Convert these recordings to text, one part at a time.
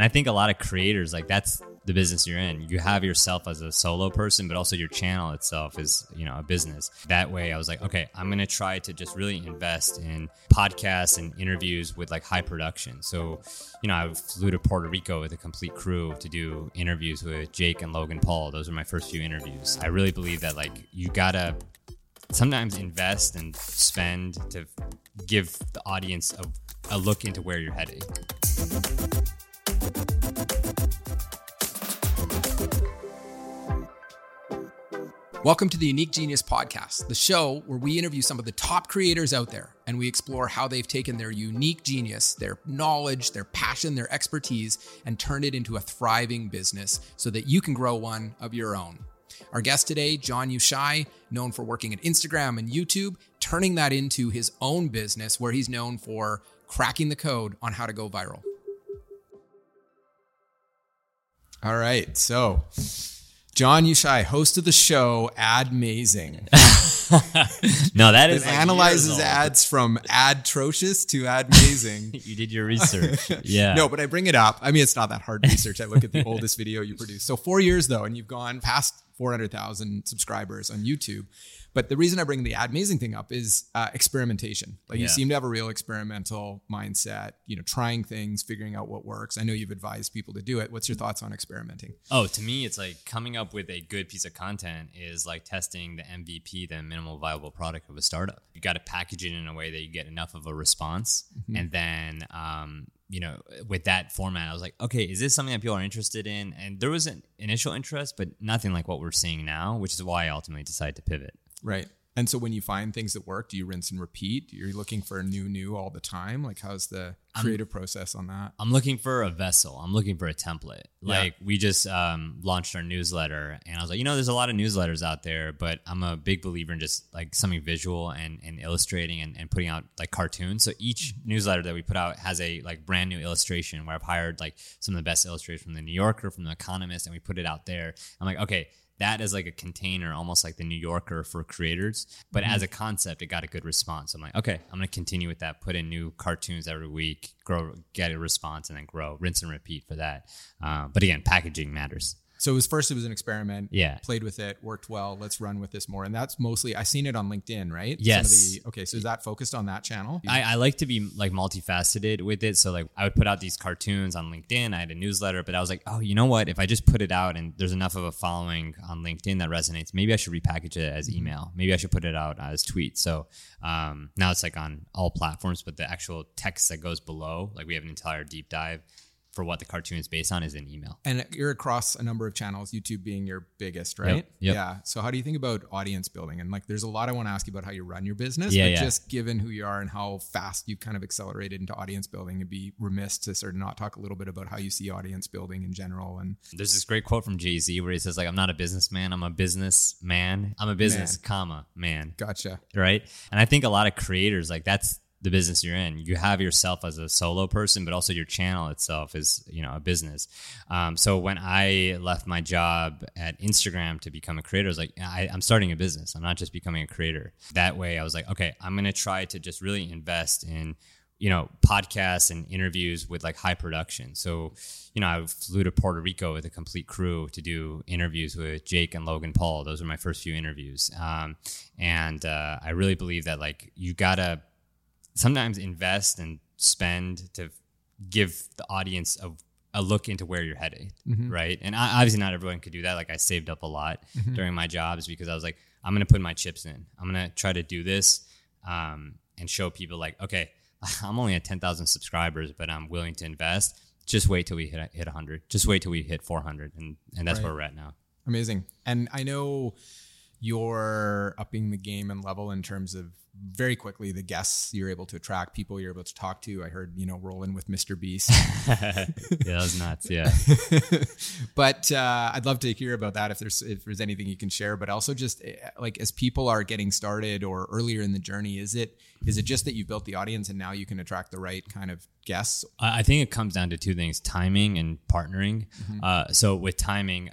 And I think a lot of creators, like that's the business you're in. You have yourself as a solo person, but also your channel itself is, you know, a business. That way I was like, okay, I'm going to try to just really invest in podcasts and interviews with like high production. So, you know, I flew to Puerto Rico with a complete crew to do interviews with Jake and Logan Paul. Those were my first few interviews. I really believe that like you got to sometimes invest and spend to give the audience a, a look into where you're heading. Welcome to the Unique Genius Podcast, the show where we interview some of the top creators out there and we explore how they've taken their unique genius, their knowledge, their passion, their expertise, and turned it into a thriving business so that you can grow one of your own. Our guest today, Jon Youshaei, known for working at Instagram and YouTube, turning that into his own business where he's known for cracking the code on how to go viral. All right, so Jon Youshaei, host of the show Admazing. no, that is it like analyzes ads from adtrocious to admazing. you did your research. Yeah. no, but I bring it up. I mean, it's not that hard research. I look at the oldest video you produced. So four years though, and you've gone past 400,000 subscribers on YouTube. But the reason I bring the Admazing thing up is uh, experimentation. Like yeah. you seem to have a real experimental mindset, you know, trying things, figuring out what works. I know you've advised people to do it. What's your thoughts on experimenting? Oh, to me, it's like coming up with a good piece of content is like testing the MVP, the minimal viable product of a startup. You got to package it in a way that you get enough of a response. Mm-hmm. And then, um, you know, with that format, I was like, okay, is this something that people are interested in? And there was an initial interest, but nothing like what we're seeing now, which is why I ultimately decided to pivot. Right. And so when you find things that work, do you rinse and repeat? You're looking for a new, new all the time. Like, how's the creative I'm, process on that? I'm looking for a vessel. I'm looking for a template. Like, yeah. we just um, launched our newsletter, and I was like, you know, there's a lot of newsletters out there, but I'm a big believer in just like something visual and, and illustrating and, and putting out like cartoons. So each newsletter that we put out has a like brand new illustration where I've hired like some of the best illustrators from the New Yorker, from the Economist, and we put it out there. I'm like, okay that as like a container, almost like the New Yorker for creators. But mm-hmm. as a concept, it got a good response. I'm like, okay, I'm gonna continue with that. Put in new cartoons every week, grow, get a response, and then grow. Rinse and repeat for that. Uh, but again, packaging matters. So it was first it was an experiment. Yeah. Played with it, worked well. Let's run with this more. And that's mostly I seen it on LinkedIn, right? Yes. The, okay, so is that focused on that channel? I, I, like to be like multifaceted with it. So like I would put out these cartoons on LinkedIn. I had a newsletter, but I was like, oh, you know what? If I just put it out and there's enough of a following on LinkedIn that resonates, maybe I should repackage it as mm-hmm. email. Maybe I should put it out as tweet. So um, now it's like on all platforms, but the actual text that goes below, like we have an entire deep dive for what the cartoon is based on is in email. And you're across a number of channels, YouTube being your biggest, right? Yep, yep. Yeah. So how do you think about audience building? And like there's a lot I want to ask you about how you run your business, yeah, but yeah. just given who you are and how fast you've kind of accelerated into audience building, it'd be remiss to sort of not talk a little bit about how you see audience building in general. And there's this great quote from Jay-Z where he says like I'm not a businessman, I'm a business man. I'm a business, man. comma, man. Gotcha. Right? And I think a lot of creators like that's the business you're in. You have yourself as a solo person, but also your channel itself is, you know, a business. Um, so when I left my job at Instagram to become a creator, I was like, I, I'm starting a business. I'm not just becoming a creator. That way, I was like, okay, I'm going to try to just really invest in you know podcasts and interviews with like high production so you know i flew to puerto rico with a complete crew to do interviews with jake and logan paul those were my first few interviews um, and uh, i really believe that like you gotta sometimes invest and spend to give the audience a, a look into where you're heading, mm-hmm. right? And I, obviously, not everyone could do that. Like I saved up a lot mm-hmm. during my jobs because I was like, I'm gonna put my chips in. I'm gonna try to do this um, and show people like, okay, I'm only at 10,000 subscribers, but I'm willing to invest. Just wait till we hit hit 100. Just wait till we hit 400, and and that's right. where we're at now. Amazing. And I know you're upping the game and level in terms of very quickly the guests you're able to attract, people you're able to talk to. I heard you know rolling with Mr. Beast. yeah, that was nuts. Yeah, but uh, I'd love to hear about that if there's if there's anything you can share. But also just eh, like as people are getting started or earlier in the journey, is it is it just that you've built the audience and now you can attract the right kind of guests? I think it comes down to two things: timing and partnering. Mm-hmm. Uh, so with timing,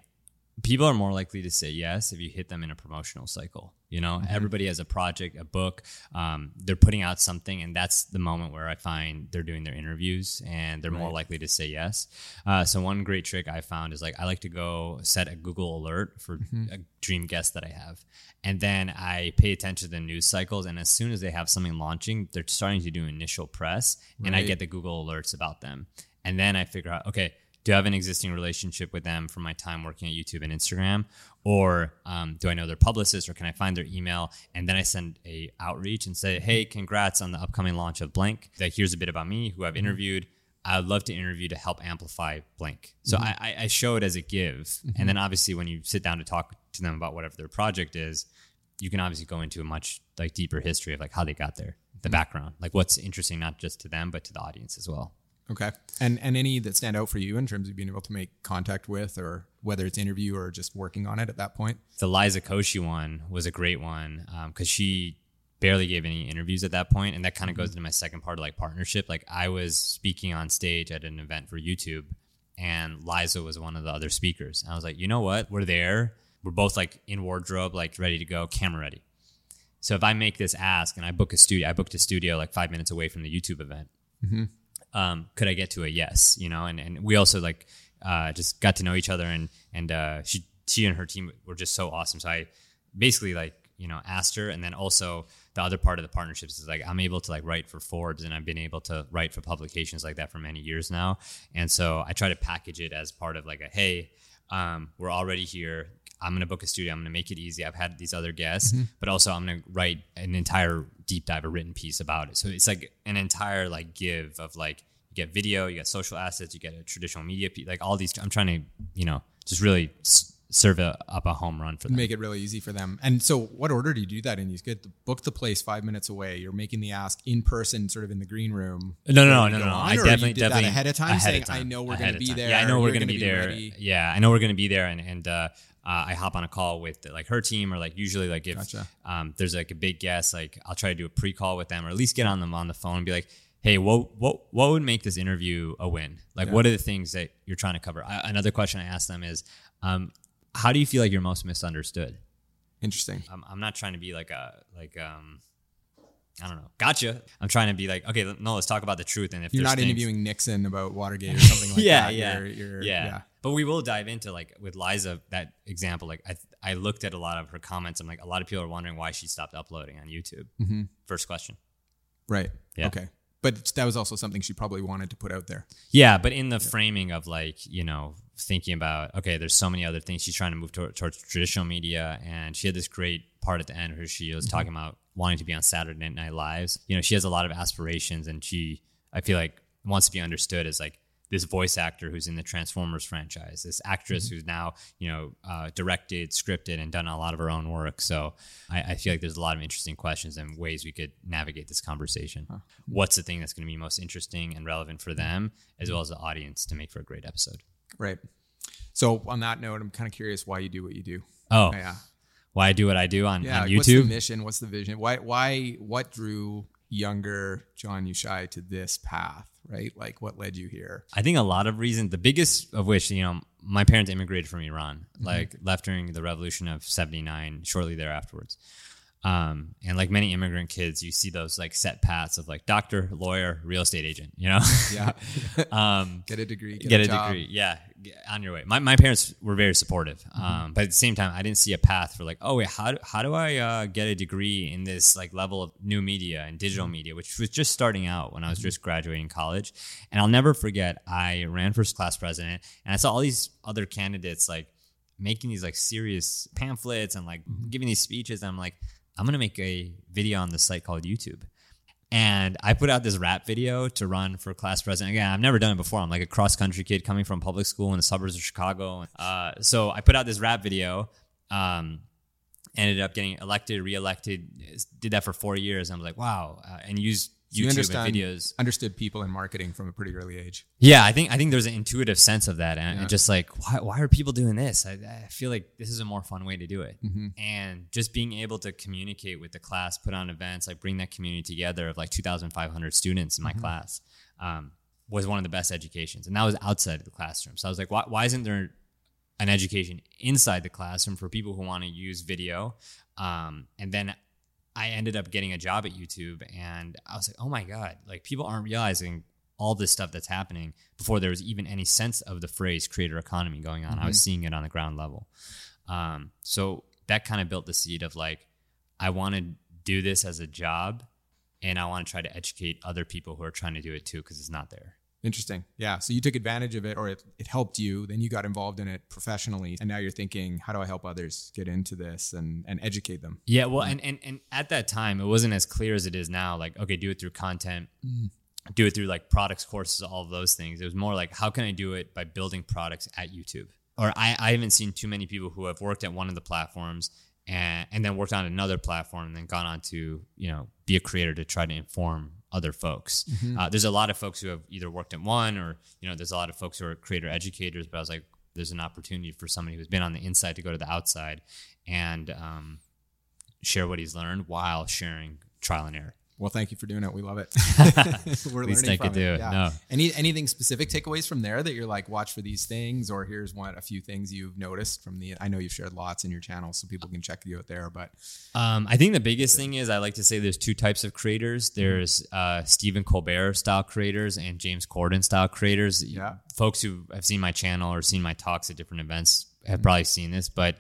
people are more likely to say yes if you hit them in a promotional cycle You know, everybody has a project, a book. Um, they're putting out something, and that's the moment where I find they're doing their interviews, and they're more likely to say yes. Uh, so one great trick I found is like I like to go set a Google alert for a dream guest that I have, and then I pay attention to the news cycles. And as soon as they have something launching, they're starting to do initial press, and I get the Google alerts about them, and then I figure out okay do I have an existing relationship with them from my time working at YouTube and Instagram, or um, do I know their publicist, or can I find their email? And then I send a outreach and say, hey, congrats on the upcoming launch of blank. Like, here's a bit about me, who I've mm-hmm. interviewed. I would love to interview to help amplify blank. So mm-hmm. I, I, I show it as a give, and mm-hmm. then obviously when you sit down to talk to them about whatever their project is, you can obviously go into a much like deeper history of like how they got there, the background, like what's interesting not just to them but to the audience as well. Okay. And and any that stand out for you in terms of being able to make contact with, or whether it's interview or just working on it at that point. the Liza Koshy one was a great one um, because she barely gave any interviews at that point, and that kind of goes mm-hmm. into my second part of like partnership. Like I was speaking on stage at an event for YouTube, and Liza was one of the other speakers. And I was like, you know what? We're there. We're both like in wardrobe, like ready to go, camera ready. So if I make this ask and I book a studio, I booked a studio like five minutes away from the YouTube event. Mm-hmm. Um, could I get to a yes? You know, and, and we also like uh, just got to know each other, and and uh, she she and her team were just so awesome. So I basically like you know asked her, and then also the other part of the partnerships is like I'm able to like write for Forbes, and I've been able to write for publications like that for many years now, and so I try to package it as part of like a hey, um, we're already here. I'm going to book a studio. I'm going to make it easy. I've had these other guests, but also I'm going to write an entire deep dive, a written piece about it. So it's like an entire like give of like you get video, you get social assets, you get a traditional media, piece, like all these. I'm trying to you know just really s- serve a, up a home run for them. Make it really easy for them. And so, what order do you do that in? You get to book the place five minutes away. You're making the ask in person, sort of in the green room. No, no, no, no, no. I definitely, that definitely ahead of time, ahead saying, of time, "I know we're going to be there. Yeah, I know we're going to gonna be there. ready." Yeah, I know we're going to be there, and and uh, uh, I hop on a call with like her team, or like usually like if Gotcha. um, there's like a big guest, like I'll try to do a pre-call with them, or at least get on them on the phone and be like, hey, what what what would make this interview a win? Like, what are the things that you're trying to cover? I, another question I ask them is, um, how do you feel like you're most misunderstood? Interesting. I'm, I'm not trying to be like a like um I don't know. Gotcha. I'm trying to be like, okay, no, let's talk about the truth. And if You're not things- interviewing Nixon about Watergate or something like yeah, that. yeah, You're, you're, yeah, But we will dive into like with Liza that example. Like I, I looked at a lot of her comments. I'm like, a lot of people are wondering why she stopped uploading on YouTube. Mm-hmm. First question. Right. Yeah. Okay. But that was also something she probably wanted to put out there. Yeah, but in the framing of like you know thinking about okay, there's so many other things she's trying to move toward, towards traditional media, and she had this great part at the end where she was talking about wanting to be on Saturday Night Lives. You know, she has a lot of aspirations, and she I feel like wants to be understood as like this voice actor who's in the Transformers franchise, this actress who's now you know uh, directed, scripted, and done a lot of her own work. So I, I feel like there's a lot of interesting questions and ways we could navigate this conversation. What's the thing that's going to be most interesting and relevant for them, as well as the audience, to make for a great episode? Right. So on that note, I'm kind of curious why you do what you do. Oh, Yeah. why I do what I do on, Yeah. on like, What's the YouTube? mission? What's the vision? Why? Why? What drew younger Jon Youshaei to this path? Right. Like, what led you here? I think a lot of reasons, the biggest of which, you know, my parents immigrated from Iran, like left during the revolution of 79, shortly thereafterwards. Um, and like many immigrant kids, you see those like set paths of like doctor, lawyer, real estate agent, you know? Yeah. um, get a degree. Get, get, a, job. degree. Yeah, on your way. My, my parents were very supportive, Mm-hmm. um, but at the same time, I didn't see a path for like, oh wait, how do, how do I uh, get a degree in this like level of new media and digital Mm-hmm. media, which was just starting out when I was just graduating college. And I'll never forget, I ran for class president, and I saw all these other candidates like making these like serious pamphlets and like Mm-hmm. giving these speeches. And I'm like, I'm gonna make a video on this site called YouTube. And I put out this rap video to run for class president. Again, I've never done it before. I'm like a cross country kid coming from public school in the suburbs of Chicago. Uh, so I put out this rap video. Um, ended up getting elected, reelected. Did that for four years. I was like, wow. Uh, and used you YouTube understand, and videos. understood people in marketing from a pretty early age. Yeah, I think I think there's an intuitive sense of that, and, Yeah. and just like why, why are people doing this? I, I feel like this is a more fun way to do it, Mm-hmm. and just being able to communicate with the class, put on events, like bring that community together of like 2,500 students in my Mm-hmm. class, um, was one of the best educations, and that was outside of the classroom. So I was like, why, why isn't there an education inside the classroom for people who want to use video Um, and then I ended up getting a job at YouTube, and I was like, oh my god, like people aren't realizing all this stuff that's happening before there was even any sense of the phrase creator economy going on. I was seeing it on the ground level. Um, so that kind of built the seed of like, I want to do this as a job and I want to try to educate other people who are trying to do it too because it's not there. Interesting. Yeah. So you took advantage of it or it, it helped you. Then you got involved in it professionally. And now you're thinking, how do I help others get into this and, and educate them? Yeah. Well, mm. and, and, and at that time, it wasn't as clear as it is now. Like, okay, do it through content, mm. do it through like products, courses, all of those things. It was more like, how can I do it by building products at YouTube? Or I, I haven't seen too many people who have worked at one of the platforms and, and then worked on another platform and then gone on to, you know, be a creator to try to inform other folks. Uh, there's a lot of folks who have either worked at one or, you know, there's a lot of folks who are creator educators, but I was like, there's an opportunity for somebody who's been on the inside to go to the outside and um, share what he's learned while sharing trial and error. Well, thank you for doing it. We love it. We're Least learning I could from do it. No. Any anything specific takeaways from there that you're like, watch for these things, or here's one a few things you've noticed from the. I know you've shared lots in your channel, so people can check you out there. But Um, I think the biggest thing is I like to say there's two types of creators. There's uh, Stephen Colbert style creators and James Corden style creators. Yeah. Folks who have seen my channel or seen my talks at different events have probably seen this, but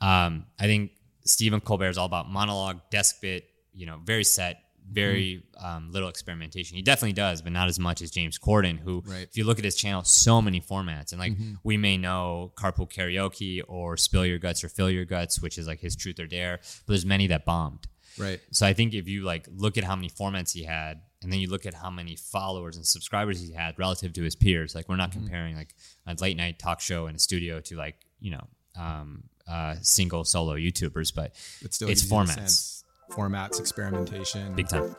um, I think Stephen Colbert is all about monologue, desk bit, you know, very set, very um, little experimentation. He definitely does, but not as much as James Corden, who, Right. if you look at his channel, so many formats. And like we may know Carpool Karaoke or Spill Your Guts or Fill Your Guts, which is like his Truth or Dare, but there's many that bombed. right, So I think if you like look at how many formats he had, and then you look at how many followers and subscribers he had relative to his peers, like we're not comparing like a late night talk show in a studio to like you know um, uh, single solo YouTubers, but still, it's easy in a formats, sense. Formats, experimentation, big time.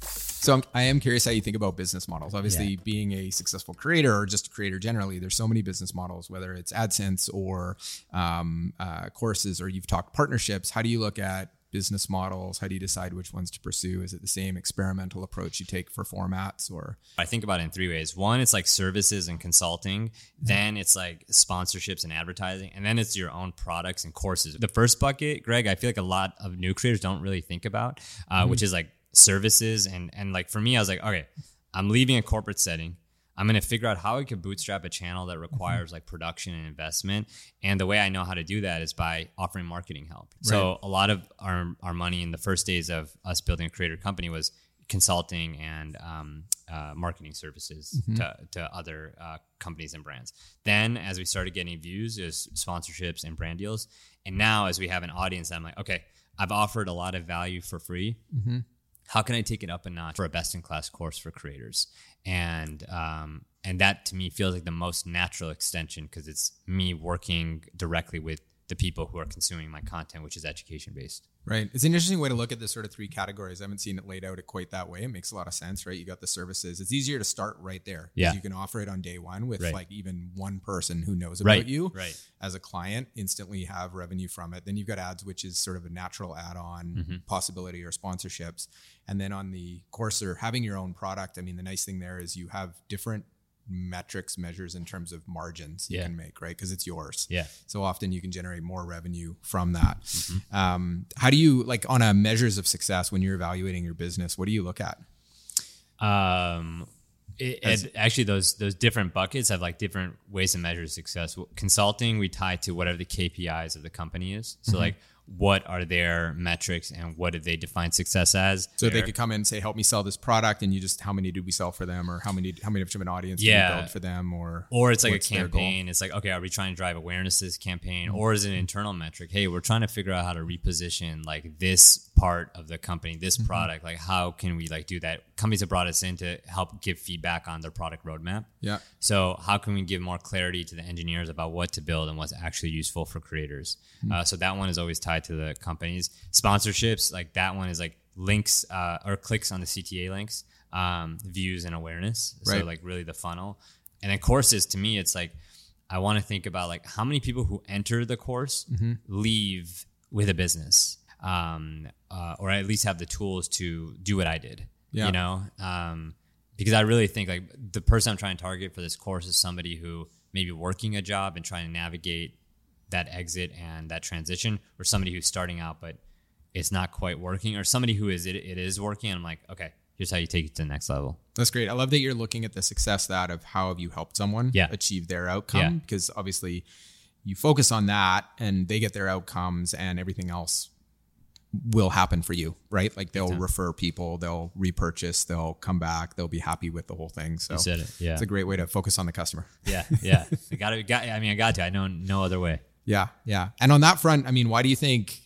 So I'm, I am curious how you think about business models. Obviously, Yeah. being a successful creator or just a creator generally, there's so many business models, whether it's AdSense or um, uh, courses, or you've talked partnerships. How do you look at business models? How do you decide which ones to pursue? Is it the same experimental approach you take for formats, or I think about it in three ways. One, it's like services and consulting. Then it's like sponsorships and advertising. And then it's your own products and courses. The first bucket, Greg, I feel like a lot of new creators don't really think about, uh, which is like services. And, and like for me, I was like, okay, I'm leaving a corporate setting. I'm going to figure out how I could bootstrap a channel that requires like production and investment. And the way I know how to do that is by offering marketing help. So a lot of our, our money in the first days of us building a creator company was consulting and um, uh, marketing services to, to other uh, companies and brands. Then, as we started getting views, is sponsorships and brand deals. And now, as we have an audience, I'm like, okay, I've offered a lot of value for free. How can I take it up a notch for a best in class course for creators? And um, and that to me feels like the most natural extension because it's me working directly with the people who are consuming my content, which is education based. Right. It's an interesting way to look at the sort of three categories. I haven't seen it laid out it quite that way. It makes a lot of sense, right? You got the services. It's easier to start right there. Yeah. You can offer it on day one with Right. like even one person who knows about Right, you right. as a client, instantly have revenue from it. Then you've got ads, which is sort of a natural add-on Mm-hmm. possibility or sponsorships. And then on the courser, having your own product. I mean, the nice thing there is you have different metrics measures in terms of margins you can make, right? Because it's yours. Yeah. So often you can generate more revenue from that. Um, how do you like on a measures of success when you're evaluating your business? What do you look at? Um, it, and actually, those those different buckets have like different ways to measure success. Consulting, we tie to whatever the KPIs of the company is. So, like, what are their metrics and what do they define success as? So they Their- could come in and say, "Help me sell this product," and you just how many do we sell for them, or how many how many of an audience do Yeah. we build for them, or or it's like a campaign. It's like, okay, are we trying to drive awareness to this campaign, Mm-hmm. or is it an internal metric? Hey, we're trying to figure out how to reposition like this part of the company, this Mm-hmm. product. Like, how can we like do that? Companies have brought us in to help give feedback on their product roadmap. Yeah. So how can we give more clarity to the engineers about what to build and what's actually useful for creators? Hmm. Uh, so that one is always tied to the companies. Sponsorships, like that one is like links uh, or clicks on the CTA links, um, views and awareness. So Right. like really the funnel. And then courses to me, it's like I want to think about like how many people who enter the course Mm-hmm. leave with a business. um, uh, or at least have the tools to do what I did. Yeah. You know, um, because I really think like the person I'm trying to target for this course is somebody who may be working a job and trying to navigate that exit and that transition, or somebody who's starting out but it's not quite working, or somebody who is it, it is working. And I'm like, okay, here's how you take it to the next level. That's great. I love that you're looking at the success that of how have you helped someone Yeah. achieve their outcome Yeah. because obviously you focus on that and they get their outcomes and everything else will happen for you, right? Like they'll refer people, they'll repurchase, they'll come back, they'll be happy with the whole thing. So it. Yeah. it's a great way to focus on the customer. Yeah. Yeah. I got to, I mean, I got to, I know no other way. Yeah, yeah. And on that front, I mean, why do you think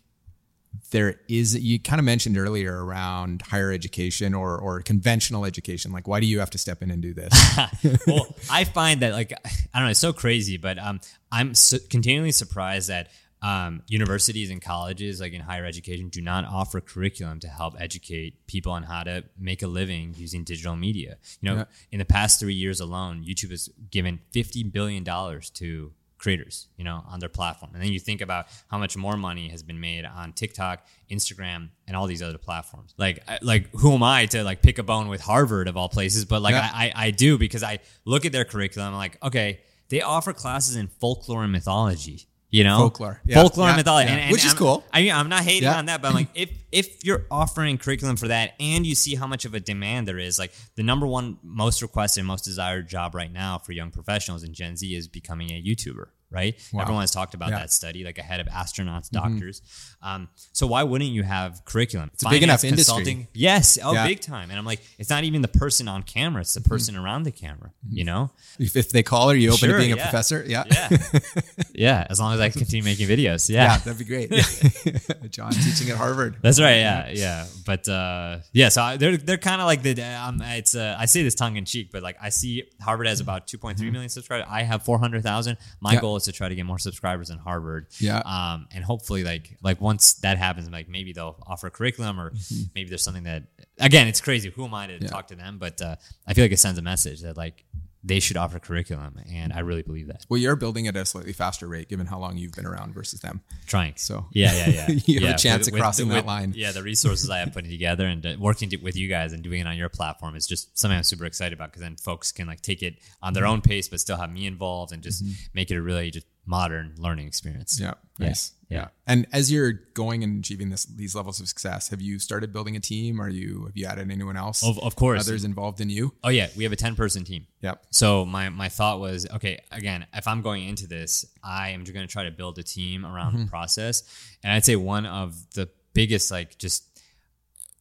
there is you kind of mentioned earlier around higher education or or conventional education? Like why do you have to step in and do this? well, I find that like I don't know, it's so crazy, but um, I'm continually surprised that um, universities and colleges, like in higher education, do not offer curriculum to help educate people on how to make a living using digital media. You know, Yeah. in the past three years alone, YouTube has given fifty billion dollars to creators, you know, on their platform. And then you think about how much more money has been made on TikTok, Instagram, and all these other platforms. Like, I- like who am I to like pick a bone with Harvard of all places? But like, Yeah. I, I, I do because I look at their curriculum. I'm like, okay, they offer classes in folklore and mythology. You know, Folklore. Yeah. folklore and mythology, Yeah. And, and Which is I'm- cool. I mean, I'm not hating Yeah. on that, but I'm like, if if you're offering curriculum for that, and you see how much of a demand there is, like the number one most requested, most desired job right now for young professionals in Gen Z is becoming a YouTuber. Right? Wow. Everyone has talked about Yeah. that study, like ahead of astronauts, doctors. Um, so why wouldn't you have curriculum? It's a big enough industry. Yes, oh, Yeah. big time. And I'm like, it's not even the person on camera; it's the person around the camera. You know? if, if they call her, you open Sure, to being a professor. Yeah. Yeah, yeah. As long as I continue making videos, Yeah, yeah. that'd be great. Jon teaching at Harvard. That's right. Yeah, yeah. But uh, yeah, so I, they're they're kind of like the um, it's uh, I say this tongue in cheek, but like I see Harvard has about 2.3 million subscribers. I have 400,000. My Mm-hmm. Goal is to try to get more subscribers in Harvard. Yeah. Um, and hopefully, like like once that happens, like maybe they'll offer curriculum or maybe there's something that again, it's crazy. Who am I to Mm-hmm. Yeah. talk to them? But uh, I feel like it sends a message that like they should offer curriculum, and I really believe that. Well, you're building at a slightly faster rate given how long you've been around versus them. Trying. So- yeah, yeah, yeah. You have a yeah, chance of crossing that line. Yeah, the resources I have putting together and uh, working to, with you guys and doing it on your platform is just something I'm super excited about because then folks can like take it on their own pace, but still have me involved and just make it a really just modern learning experience. Yeah, Yeah, nice. yeah. And as you're going and achieving this these levels of success, have you started building a team? Are you have you added anyone else? Of, of course. others involved in you? Oh yeah, we have a 10 person team. Yep. So my my thought was, okay, again, if I'm going into this, I am going to try to build a team around Mm-hmm. the process, and I'd say one of the biggest like just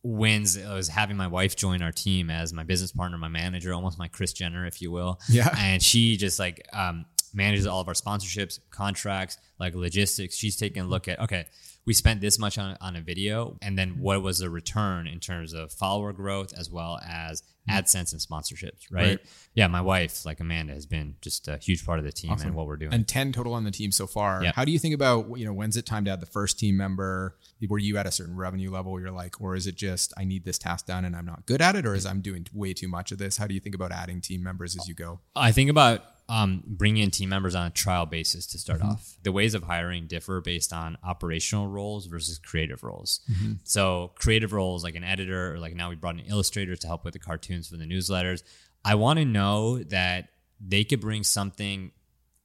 wins was having my wife join our team as my business partner, my manager, almost my Kris Jenner, if you will. Yeah. And she just like um, manages all of our sponsorships, contracts, like logistics. She's taking a look at okay. We spent this much on, on a video, and then what was the return in terms of follower growth as well as mm-hmm. AdSense and sponsorships, right? Right. Yeah, my wife, like Amanda, has been just a huge part of the team and what we're doing. And 10 total on the team so far. Yeah. How do you think about, you know, when's it time to add the first team member? Were you at a certain revenue level where you're like, or is it just, I need this task done and I'm not good at it? Or is I'm doing way too much of this? How do you think about adding team members as you go? I think about um, bringing in team members on a trial basis to start mm-hmm. off. The ways of hiring differ based on operational roles versus creative roles. Mm-hmm. So, creative roles like an editor, or like now we brought an illustrator to help with the cartoons for the newsletters. I want to know that they could bring something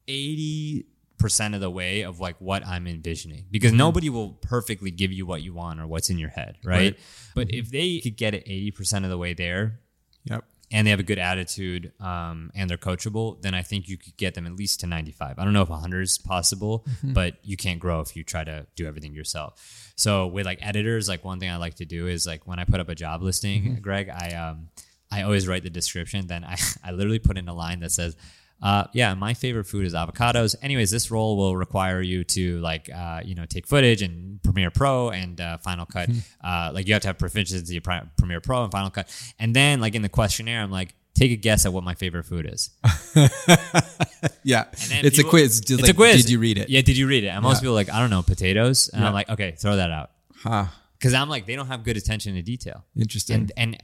80% of the way of like what I'm envisioning because mm-hmm. nobody will perfectly give you what you want or what's in your head, right? Right. But if they could get it 80% of the way there, Yep. And they have a good attitude um, and they're coachable, then I think you could get them at least to 95. I don't know if 100 is possible, but you can't grow if you try to do everything yourself. So with like editors, like one thing I like to do is like when I put up a job listing, Greg, I um I always write the description. Then I I literally put in a line that says. Uh, yeah, my favorite food is avocados. Anyways, this role will require you to like, uh, you know, take footage and Premiere Pro and uh, Final Cut. Uh, like you have to have proficiency in Premiere Pro and Final Cut. And then like in the questionnaire, I'm like, take a guess at what my favorite food is. Yeah. It's people- a quiz. Just It's like, a quiz. Did you read it? Yeah, did you read it? And most Yeah. people are like, I don't know, potatoes. And Yeah. I'm like, okay, throw that out. Huh. Because I'm like, they don't have good attention to detail. Interesting. And and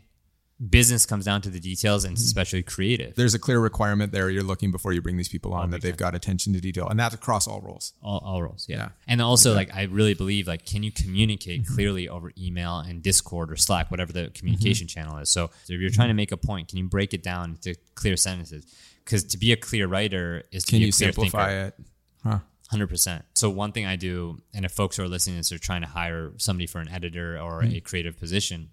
business comes down to the details Mm-hmm. and especially creative. There's a clear requirement there you're looking before you bring these people on that they've got attention to detail, and that's across all roles. all, all roles yeah. Yeah. and also like i really believe like can you communicate Mm-hmm. clearly over email and discord or slack whatever the communication Mm-hmm. channel is so, so if you're trying to make a point can you break it down into clear sentences because to be a clear writer is to Can be a clear simplify thinker. it? Huh. Hundred percent. So one thing I do, and if folks who are listening to this are trying to hire somebody for an editor or Mm-hmm. a creative position,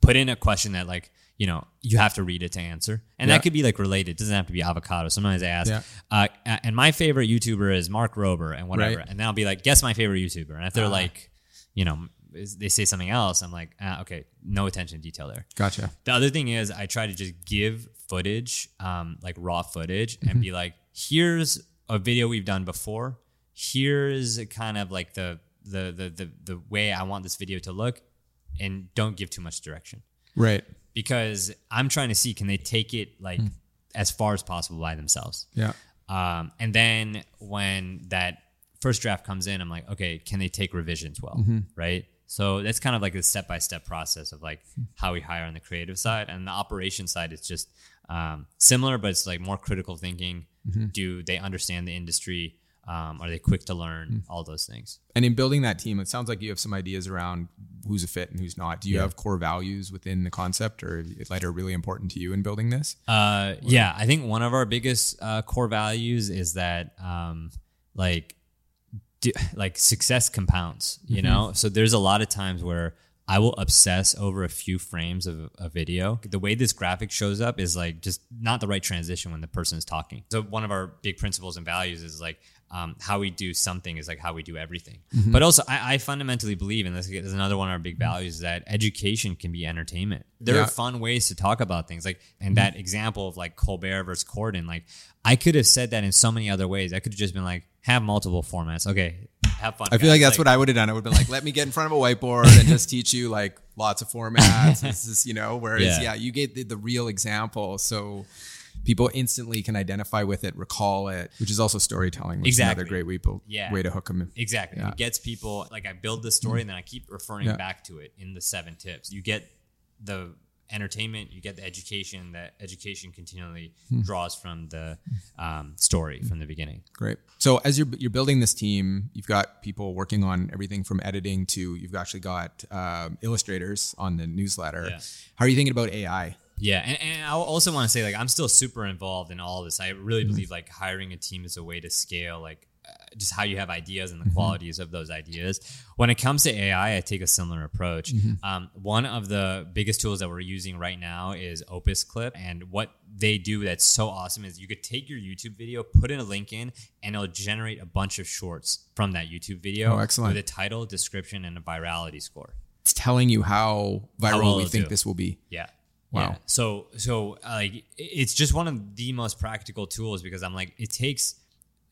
put in a question that like you know you have to read it to answer, and Yeah. that could be like related. It doesn't have to be avocado. Sometimes I ask, Yeah. uh, and my favorite YouTuber is Mark Rober, and whatever, Right. and then I'll be like, guess my favorite YouTuber, and if they're Ah. like, you know, they say something else, I'm like, ah, okay, no attention to detail there. Gotcha. The other thing is I try to just give footage, um, like raw footage, and be like, here's a video we've done before. Here's kind of like the the the the, the way I want this video to look, and don't give too much direction Right. because I'm trying to see can they take it like as far as possible by themselves. Yeah. Um, and then when that first draft comes in, I'm like, okay, can they take revisions well? Right. So that's kind of like a step by step process of like how we hire on the creative side. And the operation side, it's just um, similar, but it's like more critical thinking. Do they understand the industry? Um, are they quick to learn? All those things. And in building that team, it sounds like you have some ideas around who's a fit and who's not. Do you have core values within the concept, or that are really important to you in building this? Uh, yeah, I think one of our biggest uh, core values is that um, like do, like success compounds. You know, so there's a lot of times where I will obsess over a few frames of a video. The way this graphic shows up is like just not the right transition when the person is talking. So one of our big principles and values is like um, how we do something is like how we do everything. Mm-hmm. But also, I, I fundamentally believe, and this is another one of our big mm-hmm. values, is that education can be entertainment. There Yeah. are fun ways to talk about things, like and mm-hmm. that example of like Colbert versus Corden. Like I could have said that in so many other ways. I could have just been like, have multiple formats. Okay, have fun. I feel like that's what I would have done. I would have been like, let me get in front of a whiteboard and just teach you like lots of formats. This is, you know, whereas, yeah, Yeah. you get the, the real example. So people instantly can identify with it, recall it, which is also storytelling, which Exactly. is another great way, Yeah. way to hook them in. Exactly. It gets people like I build the story and then I keep referring Yeah. back to it in the seven tips. You get the entertainment, you get the education. That education continually draws from the um, story from the beginning. Great. So as you're you're building this team, you've got people working on everything from editing to you've actually got um, illustrators on the newsletter. Yeah. How are you thinking about AI? Yeah, and, and I also want to say like I'm still super involved in all this. I really believe like hiring a team is a way to scale like uh, just how you have ideas and the qualities of those ideas. When it comes to AI, I take a similar approach. Um, one of the biggest tools that we're using right now is Opus Clip, and what they do that's so awesome is you could take your YouTube video, put in a link in, and it'll generate a bunch of shorts from that YouTube video Oh, excellent. with a title, description, and a virality score. It's telling you how viral well we think do. this will be. Yeah. Wow. Yeah. So so like it's just one of the most practical tools because I'm like it takes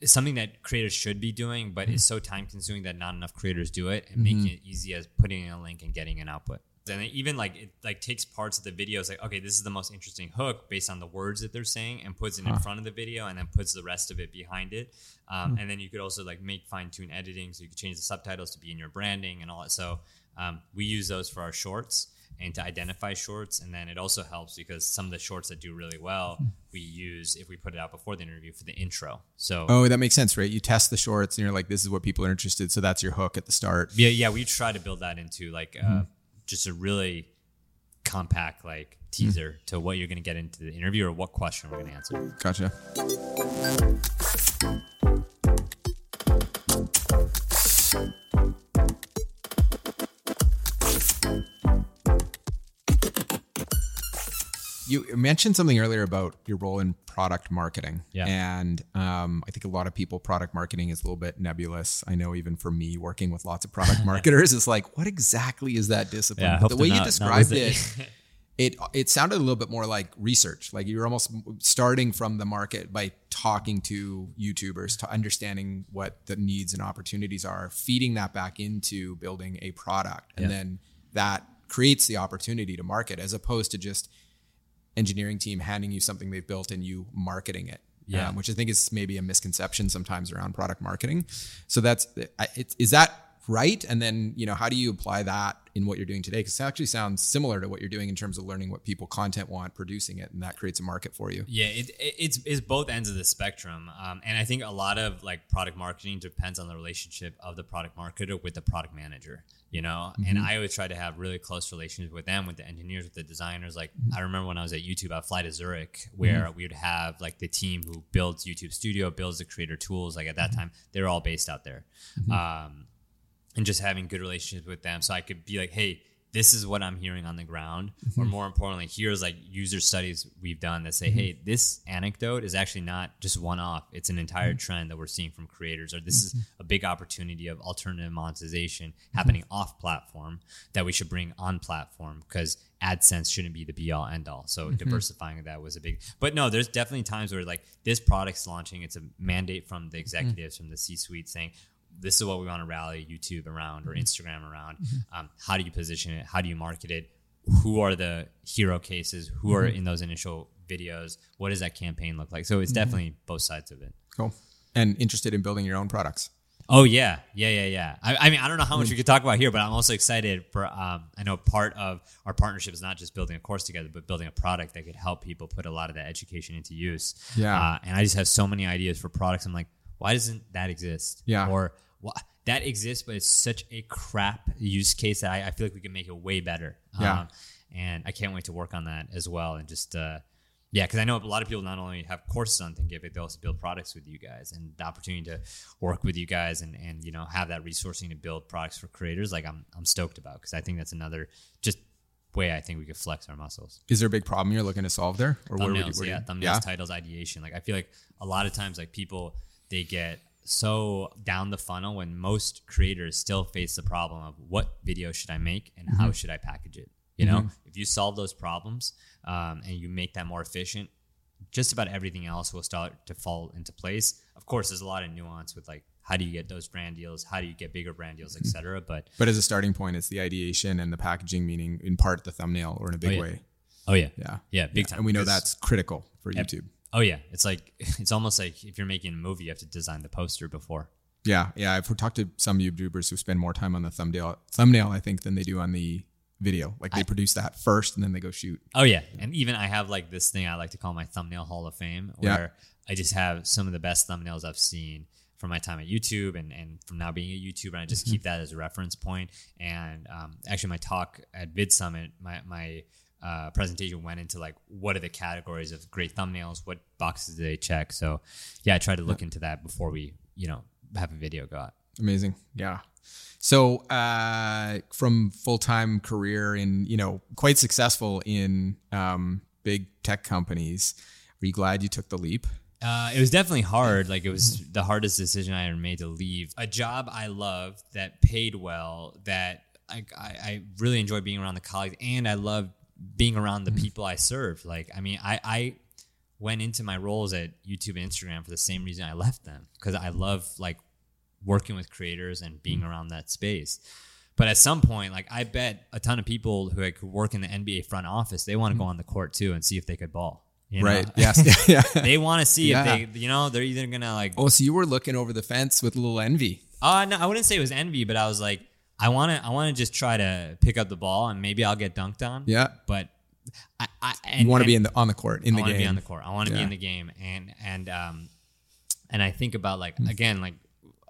something that creators should be doing, but it's so time consuming that not enough creators do it and making it easy as putting in a link and getting an output. And it even like it like takes parts of the video. It's like, okay, this is the most interesting hook based on the words that they're saying and puts it in front of the video and then puts the rest of it behind it. Um, And then you could also like make fine tune editing. So you could change the subtitles to be in your branding and all that. So um, we use those for our shorts and to identify shorts. And then it also helps because some of the shorts that do really well, hmm. we use if we put it out before the interview for the intro. So Oh, that makes sense, right? You test the shorts and you're like, this is what people are interested. So that's your hook at the start. yeah, yeah, we try to build that into like uh, hmm. just a really compact like teaser hmm. to what you're going to get into the interview or what question we're going to answer. Gotcha. You mentioned something earlier about your role in product marketing. Yeah. And um, I think a lot of people, product marketing is a little bit nebulous. I know even for me, working with lots of product marketers, it's like, what exactly is that discipline? Yeah, But the way not- you described it, it it sounded a little bit more like research like you're almost starting from the market by talking to youtubers to understanding what the needs and opportunities are feeding that back into building a product and Yeah. then that creates the opportunity to market as opposed to just engineering team handing you something they've built and you marketing it Yeah. um, which i think is maybe a misconception sometimes around product marketing so that's I- it, is that right? And then, you know, how do you apply that in what you're doing today? Because it actually sounds similar to what you're doing in terms of learning what people content want, producing it, and that creates a market for you. Yeah, it, it, it's it's both ends of the spectrum, um, and I think a lot of like product marketing depends on the relationship of the product marketer with the product manager. You know, mm-hmm. and I always try to have really close relationships with them, with the engineers, with the designers. Like mm-hmm. I remember when I was at YouTube, I'd fly to Zurich, where mm-hmm. we would have like the team who builds YouTube Studio, builds the creator tools. Like at that mm-hmm. time, they're all based out there. Mm-hmm. Um, and just having good relationships with them so I could be like, hey, this is what I'm hearing on the ground. Mm-hmm. Or more importantly, here's like user studies we've done that say, mm-hmm. hey, this anecdote is actually not just one off. It's an entire mm-hmm. trend that we're seeing from creators, or this is mm-hmm. a big opportunity of alternative monetization happening mm-hmm. off platform that we should bring on platform because AdSense shouldn't be the be all end all. So mm-hmm. diversifying that was a big, but no, there's definitely times where like this product's launching. It's a mandate from the executives, from the C suite saying, this is what we want to rally YouTube around or mm-hmm. Instagram around. Mm-hmm. Um, how do you position it? How do you market it? Who are the hero cases? Who are mm-hmm. in those initial videos? What does that campaign look like? So it's mm-hmm. definitely both sides of it. Cool. And interested in building your own products. Oh yeah, yeah, yeah, yeah. I, I, mean, I don't know how much we could talk about here, but I'm also excited for. Um, I know part of our partnership is not just building a course together, but building a product that could help people put a lot of that education into use. Yeah. Uh, and I just have so many ideas for products. I'm like, why doesn't that exist? Yeah. Or well, that exists, but it's such a crap use case that I, I feel like we can make it way better. Yeah. Um, and I can't wait to work on that as well. And just, uh, yeah, because I know a lot of people not only have courses on Thinkific, they also build products with you guys, and the opportunity to work with you guys and and you know have that resourcing to build products for creators, like I'm I'm stoked about because I think that's another just way I think we could flex our muscles. Is there a big problem you're looking to solve there, or thumbnails, where you, where yeah, thumbnails, yeah? titles, ideation. Like I feel like a lot of times, like people they get so down the funnel when most creators still face the problem of what video should I make and mm-hmm. how should I package it. You know, mm-hmm. if you solve those problems um, and you make that more efficient, just about everything else will start to fall into place. Of course, there's a lot of nuance with like how do you get those brand deals, how do you get bigger brand deals, etc. But but as a starting point, it's the ideation and the packaging, meaning in part the thumbnail or in a big oh, yeah. way. Oh yeah, yeah, yeah, big yeah. time. And we know that's critical for YouTube. Oh yeah, it's like it's almost like if you're making a movie, you have to design the poster before. Yeah, yeah. I've talked to some YouTubers who spend more time on the thumbnail, thumbnail, I think, than they do on the video. Like they I, produce that first and then they go shoot. Oh yeah, and even I have like this thing I like to call my thumbnail Hall of Fame, where yeah. I just have some of the best thumbnails I've seen from my time at YouTube and, and from now being a YouTuber. And I just mm-hmm. keep that as a reference point. And um, actually, my talk at Vid Summit, my my uh, presentation went into like what are the categories of great thumbnails, what boxes do they check. So yeah, I tried to look into that before we you know have a video go out. Amazing, yeah. So uh, from full time career in you know quite successful in um, big tech companies, are you glad you took the leap? Uh, it was definitely hard. Like it was the hardest decision I ever made to leave a job I loved that paid well. That I, I, I really enjoyed being around the colleagues, and I loved being around the mm-hmm. people I served. Like, I mean, I, I went into my roles at YouTube and Instagram for the same reason I left them because I love like working with creators and being mm-hmm. around that space. But at some point, like I bet a ton of people who could work in the NBA front office, they want to go on the court too and see if they could ball. You know? Right. Yes. yeah. they want to see yeah. if they, you know, they're either gonna like. Oh, so you were looking over the fence with a little envy. Uh no, I wouldn't say it was envy, but I was like, I want to I want to just try to pick up the ball and maybe I'll get dunked on. Yeah. But I, I and, you want to be in the on the court in I the game. I want to be on the court. I want to yeah. be in the game and and um and I think about like mm. again like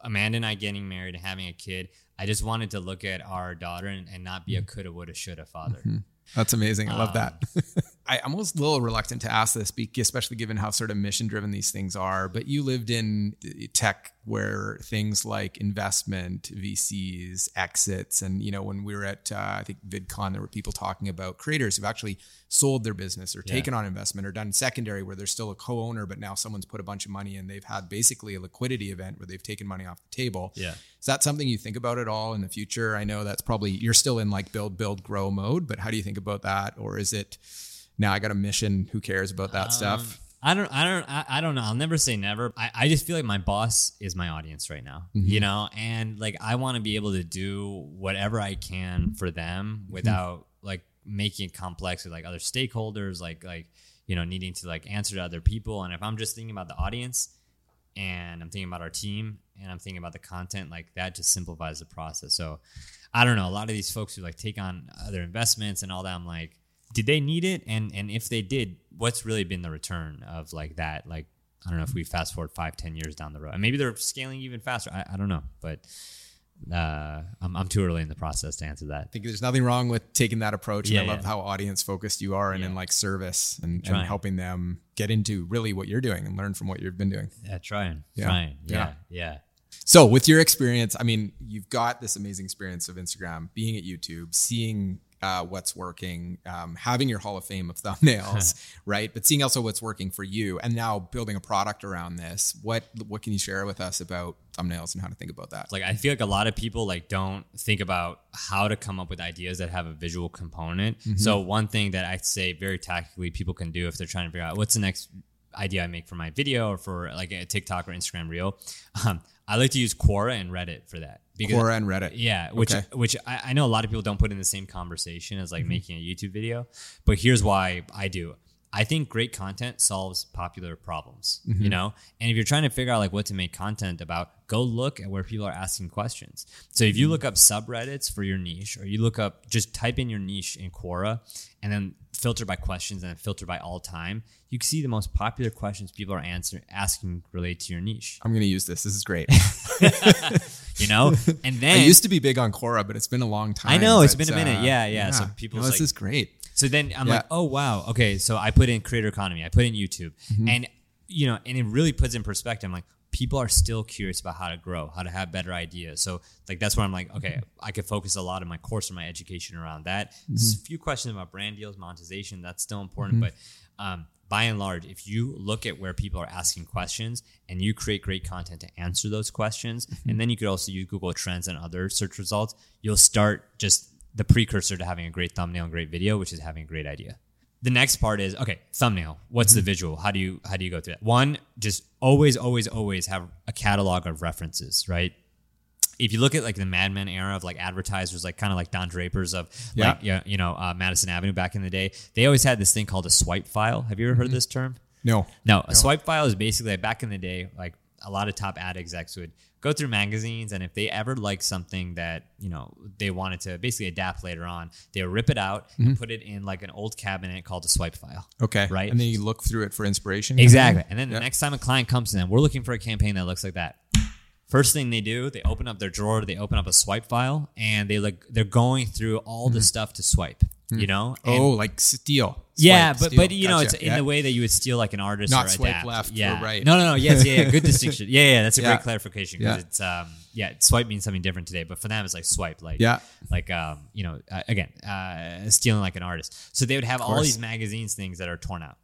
Amanda and I getting married and having a kid. I just wanted to look at our daughter and, and not be a mm. coulda woulda shoulda father. Mm-hmm. That's amazing. I love um, that. I, am almost a little reluctant to ask this, especially given how sort of mission driven these things are. But you lived in tech where things like investment, VCs, exits, and you know when we were at uh, I think VidCon, there were people talking about creators who've actually sold their business or taken on investment or done secondary where they're still a co-owner, but now someone's put a bunch of money and they've had basically a liquidity event where they've taken money off the table. Yeah, is that something you think about at all in the future? I know that's probably you're still in like build, build, grow mode, but how do you think about that, or is it now I got a mission? Who cares about that um, stuff? I don't, I don't, I, I, don't know. I'll never say never. I, I just feel like my boss is my audience right now, mm-hmm. you know, and like I want to be able to do whatever I can for them mm-hmm. without mm-hmm. like making it complex with like other stakeholders, like, like, you know, needing to like answer to other people. And if I'm just thinking about the audience, and I'm thinking about our team and I'm thinking about the content, like that just simplifies the process. So I don't know. A lot of these folks who like take on other investments and all that, I'm like, did they need it? And and if they did, what's really been the return of like that? Like I don't know if we fast forward five, ten years down the road, and maybe they're scaling even faster. I, I don't know, but uh, I'm, I'm too early in the process to answer that. I think there's nothing wrong with taking that approach. Yeah, and I love yeah. how audience focused you are and Yeah. in like service and, and helping them get into really what you're doing and learn from what you've been doing. Yeah, trying, Yeah. trying, Yeah. yeah, yeah. So, with your experience, I mean, you've got this amazing experience of Instagram, being at YouTube, seeing uh, what's working, um, having your Hall of Fame of thumbnails, right? But seeing also what's working for you, and now building a product around this. What what can you share with us about thumbnails and how to think about that? like I feel like a lot of people like don't think about how to come up with ideas that have a visual component. So one thing that I'd say very tactically people can do if they're trying to figure out what's the next idea I make for my video or for like a TikTok or Instagram reel, um, I like to use Quora and Reddit for that. Quora and Reddit. Yeah, which Okay. which I, I know a lot of people don't put in the same conversation as like mm-hmm. making a YouTube video, but here's why I do. I think great content solves popular problems, you mm-hmm. know? And if you're trying to figure out like what to make content about, go look at where people are asking questions. So if you mm-hmm. look up subreddits for your niche or you look up just type in your niche in Quora and then filter by questions and then filter by all time, you can see the most popular questions people are answering asking relate to your niche, I'm going to use this. This is great. you know? And I then used to be big on Quora, but it's been a long time. I know, it's been a minute. Yeah, yeah. So people, no, this like- is great. So then I'm Yeah. like, oh wow, okay. So I put in creator economy, I put in YouTube, Mm-hmm. and you know, and it really puts in perspective. I'm like, people are still curious about how to grow, how to have better ideas. So like that's where I'm like, okay, I could focus a lot of my course and my education around that. There's Mm-hmm. a few questions about brand deals, monetization, that's still important, but um, by and large, if you look at where people are asking questions and you create great content to answer those questions, Mm-hmm. and then you could also use Google Trends and other search results, you'll start just the precursor to having a great thumbnail and great video, which is having a great idea. The next part is okay, thumbnail. What's the visual? How do you how do you go through that? One, just always, always, always have a catalog of references, right? if you look at like the Mad Men era of like advertisers, like kind of like Don Draper's of Yeah. like yeah, you know uh, Madison Avenue back in the day, they always had this thing called a swipe file. Have you ever heard of this term? No. No, a swipe file is basically like back in the day, like a lot of top ad execs would go through magazines, and if they ever liked something that you know they wanted to basically adapt later on, they would rip it out and mm-hmm. put it in like an old cabinet called a swipe file. Okay. Right. And then you look through it for inspiration. Exactly. And then the next time a client comes to them, we're looking for a campaign that looks like that. First thing they do, they open up their drawer, they open up a swipe file, and they like they're going through all the mm-hmm. stuff to swipe. You know? And- Oh, like steal. yeah, Swipe, but steal. but you know, Gotcha. it's in Yeah. the way that you would steal like an artist Not or swipe adapt. left or yeah. right. No, no, no. Yes, yeah, yeah. Good distinction. Yeah, yeah. That's a Yeah. great clarification because it's um yeah, swipe means something different today, but for them it's like swipe, like Yeah. like um you know uh, again uh, stealing like an artist. So they would have all these magazines things that are torn out.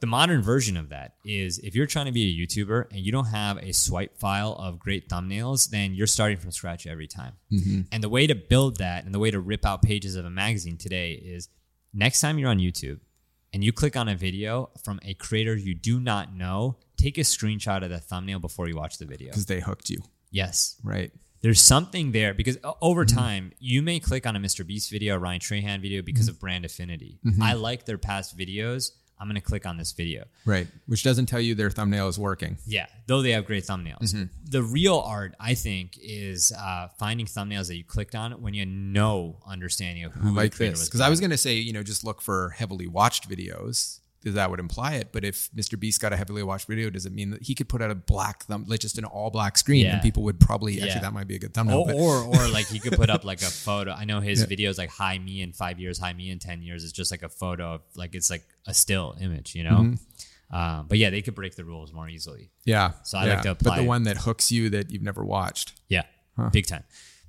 The modern version of that is if you're trying to be a YouTuber and you don't have a swipe file of great thumbnails, then you're starting from scratch every time. And the way to build that and the way to rip out pages of a magazine today is next time you're on YouTube and you click on a video from a creator you do not know, take a screenshot of the thumbnail before you watch the video. Because they hooked you. Yes. Right. There's something there because over Mm-hmm. time, you may click on a Mr. Beast video, a Ryan Trahan video because Mm-hmm. of brand affinity. I like their past videos. I'm going to click on this video. Right. Which doesn't tell you their thumbnail is working. Yeah, though they have great thumbnails. Mm-hmm. The real art, I think, is uh, finding thumbnails that you clicked on when you know no understanding of who I like the creator this. was. Because I was going to say, you know, just look for heavily watched videos. That would imply it. But if Mr. Beast got a heavily watched video, does it mean that he could put out a black thumb, like just an all black screen, Yeah. and people would probably actually that might be a good thumbnail. or, or or like he could put up like a photo. I know his videos like "Hi me in five years," "Hi me in ten years" is just like a photo of like it's like a still image, you know. Mm-hmm. Um, but yeah, they could break the rules more easily. yeah, So I yeah. like to apply. But the it. one that hooks you that you've never watched. Yeah, big time.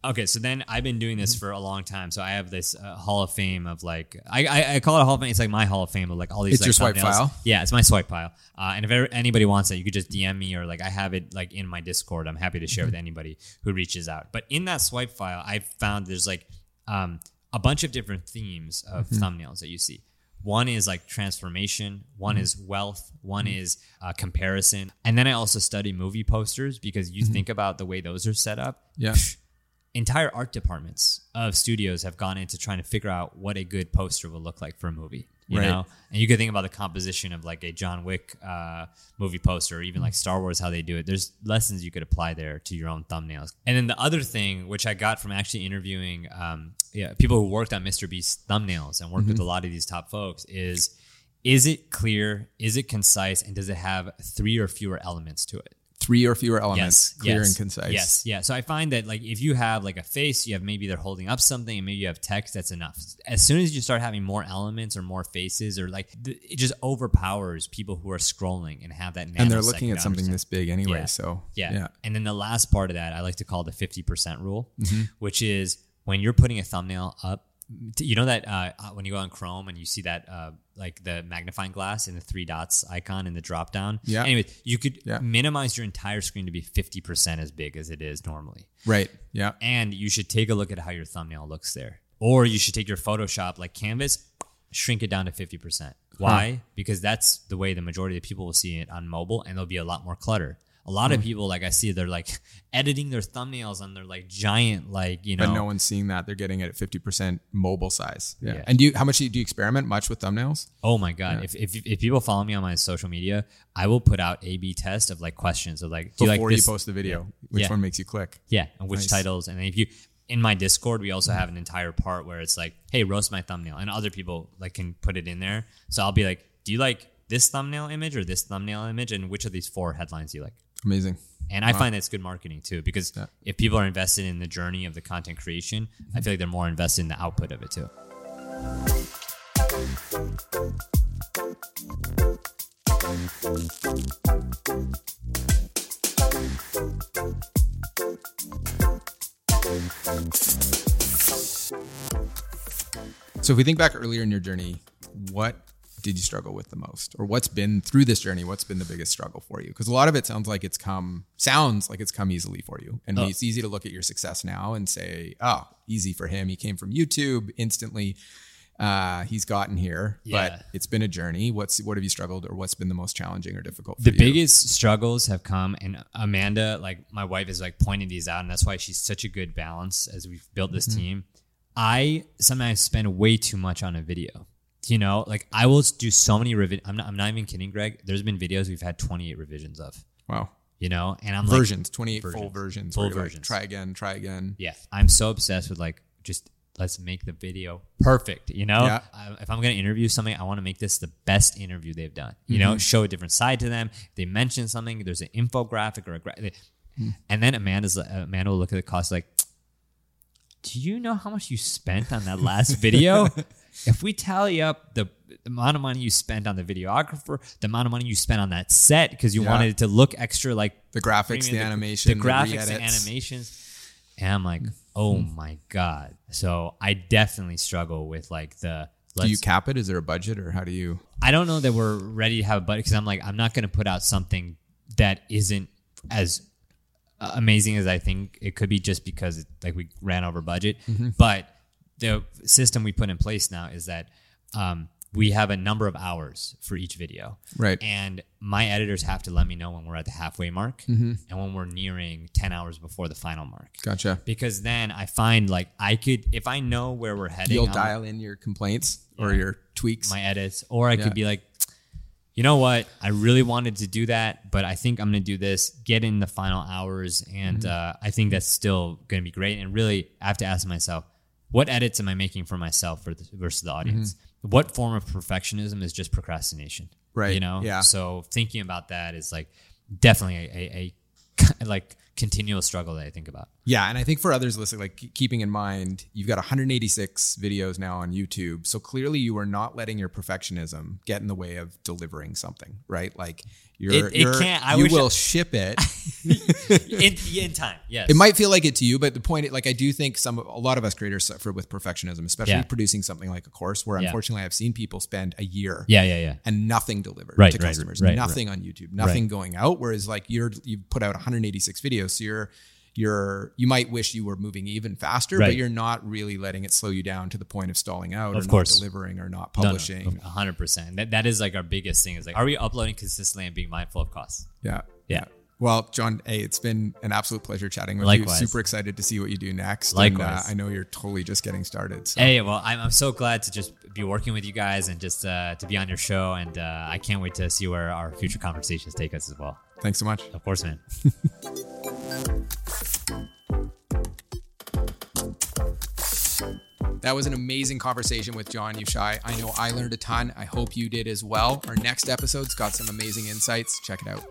Okay, so then I've been doing this Mm-hmm. for a long time. So I have this uh, Hall of Fame of like I, I I call it a Hall of Fame. It's like my Hall of Fame of like all these. It's like, your swipe thumbnails. file? Yeah, it's my swipe file. Uh, and if ever, anybody wants it, you could just DM me or like I have it like in my Discord. I'm happy to share Mm-hmm. with anybody who reaches out. But in that swipe file, I found there's like um, a bunch of different themes of Mm-hmm. thumbnails that you see. One is like transformation. One Mm-hmm. is wealth. One is uh, comparison. And then I also study movie posters because you think about the way those are set up Mm-hmm. Yeah. Entire art departments of studios have gone into trying to figure out what a good poster will look like for a movie. you Right. know. And you could think about the composition of like a John Wick uh, movie poster, or even like Star Wars, how they do it. There's lessons you could apply there to your own thumbnails. And then the other thing, which I got from actually interviewing um, yeah, people who worked on Mr. Beast thumbnails and worked with a lot of these top folks, is is it clear? Is it concise? And does it have three or fewer elements to it? Three or fewer elements, Yes, clear yes, and concise. Yes, yeah. So I find that like if you have like a face, you have maybe they're holding up something, and maybe you have text. That's enough. As soon as you start having more elements or more faces, or like th- it just overpowers people who are scrolling and have that. And they're looking at something this big anyway. Yeah. So Yeah. yeah. And then the last part of that, I like to call the 50% rule, Mm-hmm. which is when you're putting a thumbnail up, you know that uh, when you go on Chrome and you see that uh, like the magnifying glass and the three dots icon in the drop down. Yeah. Anyway, you could Yeah. minimize your entire screen to be 50% as big as it is normally. Right. Yeah. And you should take a look at how your thumbnail looks there. Or you should take your Photoshop like Canvas, shrink it down to 50%. Why? Because that's the way the majority of people will see it on mobile and there'll be a lot more clutter. A lot Hmm. of people, like I see, they're like editing their thumbnails on their like giant, like, you know. But no one's seeing that. They're getting it at 50% mobile size. Yeah. Yeah. And do you, how much do you, do you experiment much with thumbnails? Oh my god! If, if if people follow me on my social media, I will put out A/B test of like questions of like, do you like Before this? you post the video, which Yeah. one makes you click? Yeah, and which Nice. titles, and if you in my Discord, we also have an entire part where it's like, hey, roast my thumbnail, and other people like can put it in there. So I'll be like, do you like this thumbnail image or this thumbnail image, and which of these four headlines do you like? Amazing. And I find that's good marketing too, because Yeah. if people are invested in the journey of the content creation, I feel like they're more invested in the output of it too. So if we think back earlier in your journey, what did you struggle with the most? Or what's been through this journey, what's been the biggest struggle for you? Because a lot of it sounds like it's come sounds like it's come easily for you. And Oh. it's easy to look at your success now and say, oh, easy for him. He came from YouTube instantly. Uh, he's gotten here, Yeah. but it's been a journey. What's what have you struggled or what's been the most challenging or difficult for the you? biggest struggles have come and amanda like my wife is like pointing these out and that's why she's such a good balance as we've built this Mm-hmm. team i sometimes spend way too much on a video you know like i will do so many revi- I'm, not, I'm not even kidding greg there's been videos we've had 28 revisions of Wow. you know and i'm like Versions, 28 full Versions. versions. Full you're like, versions. try again, try again. yeah i'm so obsessed with like just let's make the video perfect you know Yeah. I, if i'm going to interview somebody i want to make this the best interview they've done you know mm-hmm. show a different side to them If they mention something there's an infographic or a gra- they- mm. and then amanda's like- amanda will look at the cost like do you know how much you spent on that last video if we tally up the amount of money you spent on the videographer the amount of money you spent on that set because you Yeah. wanted it to look extra like The graphics, the, premium, animation, the graphics, the, re-edits. animations. And I'm like, oh my god. So I definitely struggle with like the. Do you cap it? Is there a budget or how do you? I don't know that we're ready to have a budget because I'm like, I'm not going to put out something that isn't as amazing as I think it could be just because it, like we ran over budget. Mm-hmm. But the system we put in place now is that um, we have a number of hours for each video. Right. And my editors have to let me know when we're at the halfway mark Mm-hmm. and when we're nearing 10 hours before the final mark. Gotcha. Because then I find like I could, if I know where we're heading, You'll on dial in your complaints or Yeah. your tweaks. my edits, or I Yeah. could be like, you know what? I really wanted to do that, but I think I'm going to do this, get in the final hours. And Mm-hmm. uh, I think that's still going to be great. And really, I have to ask myself, what edits am I making for myself versus versus the audience? What form of perfectionism is just procrastination? Mm-hmm. Right. You know? Yeah. So thinking about that is like definitely a, a, a like continual struggle that I think about. Yeah, and I think for others listening, like keeping in mind, you've got 186 videos now on YouTube. So clearly, you are not letting your perfectionism get in the way of delivering something, right? Like you're, It- it you're- can't- I you will I- ship it. in, in time, yes. it might feel like it to you, but the point, like I do think some, a lot of us creators suffer with perfectionism, especially Yeah. producing something like a course, where Yeah. unfortunately I've seen people spend a year Yeah, yeah, yeah. and nothing delivered Right, to right, customers, right, nothing on YouTube, nothing going out. Whereas like you're you've put out 186 videos, so you're you're you might wish you were moving even faster, but you're not really letting it slow you down to the point of stalling out Of or course. not delivering or not No, no, publishing. a hundred percent. That that is like our biggest thing. Is like, are we uploading consistently and being mindful of costs? Yeah. Yeah. Well, Jon, hey, it's been an absolute pleasure chatting with Likewise. you. Super excited to see what you do next. Likewise. And, uh, I know you're totally just getting started. So. Hey, well, I'm, I'm so glad to just be working with you guys and just uh, to be on your show. And uh, I can't wait to see where our future conversations take us as well. Thanks so much. Of course, man. That was an amazing conversation with Jon Youshaei. I know I learned a ton. I hope you did as well. Our next episode's got some amazing insights. Check it out.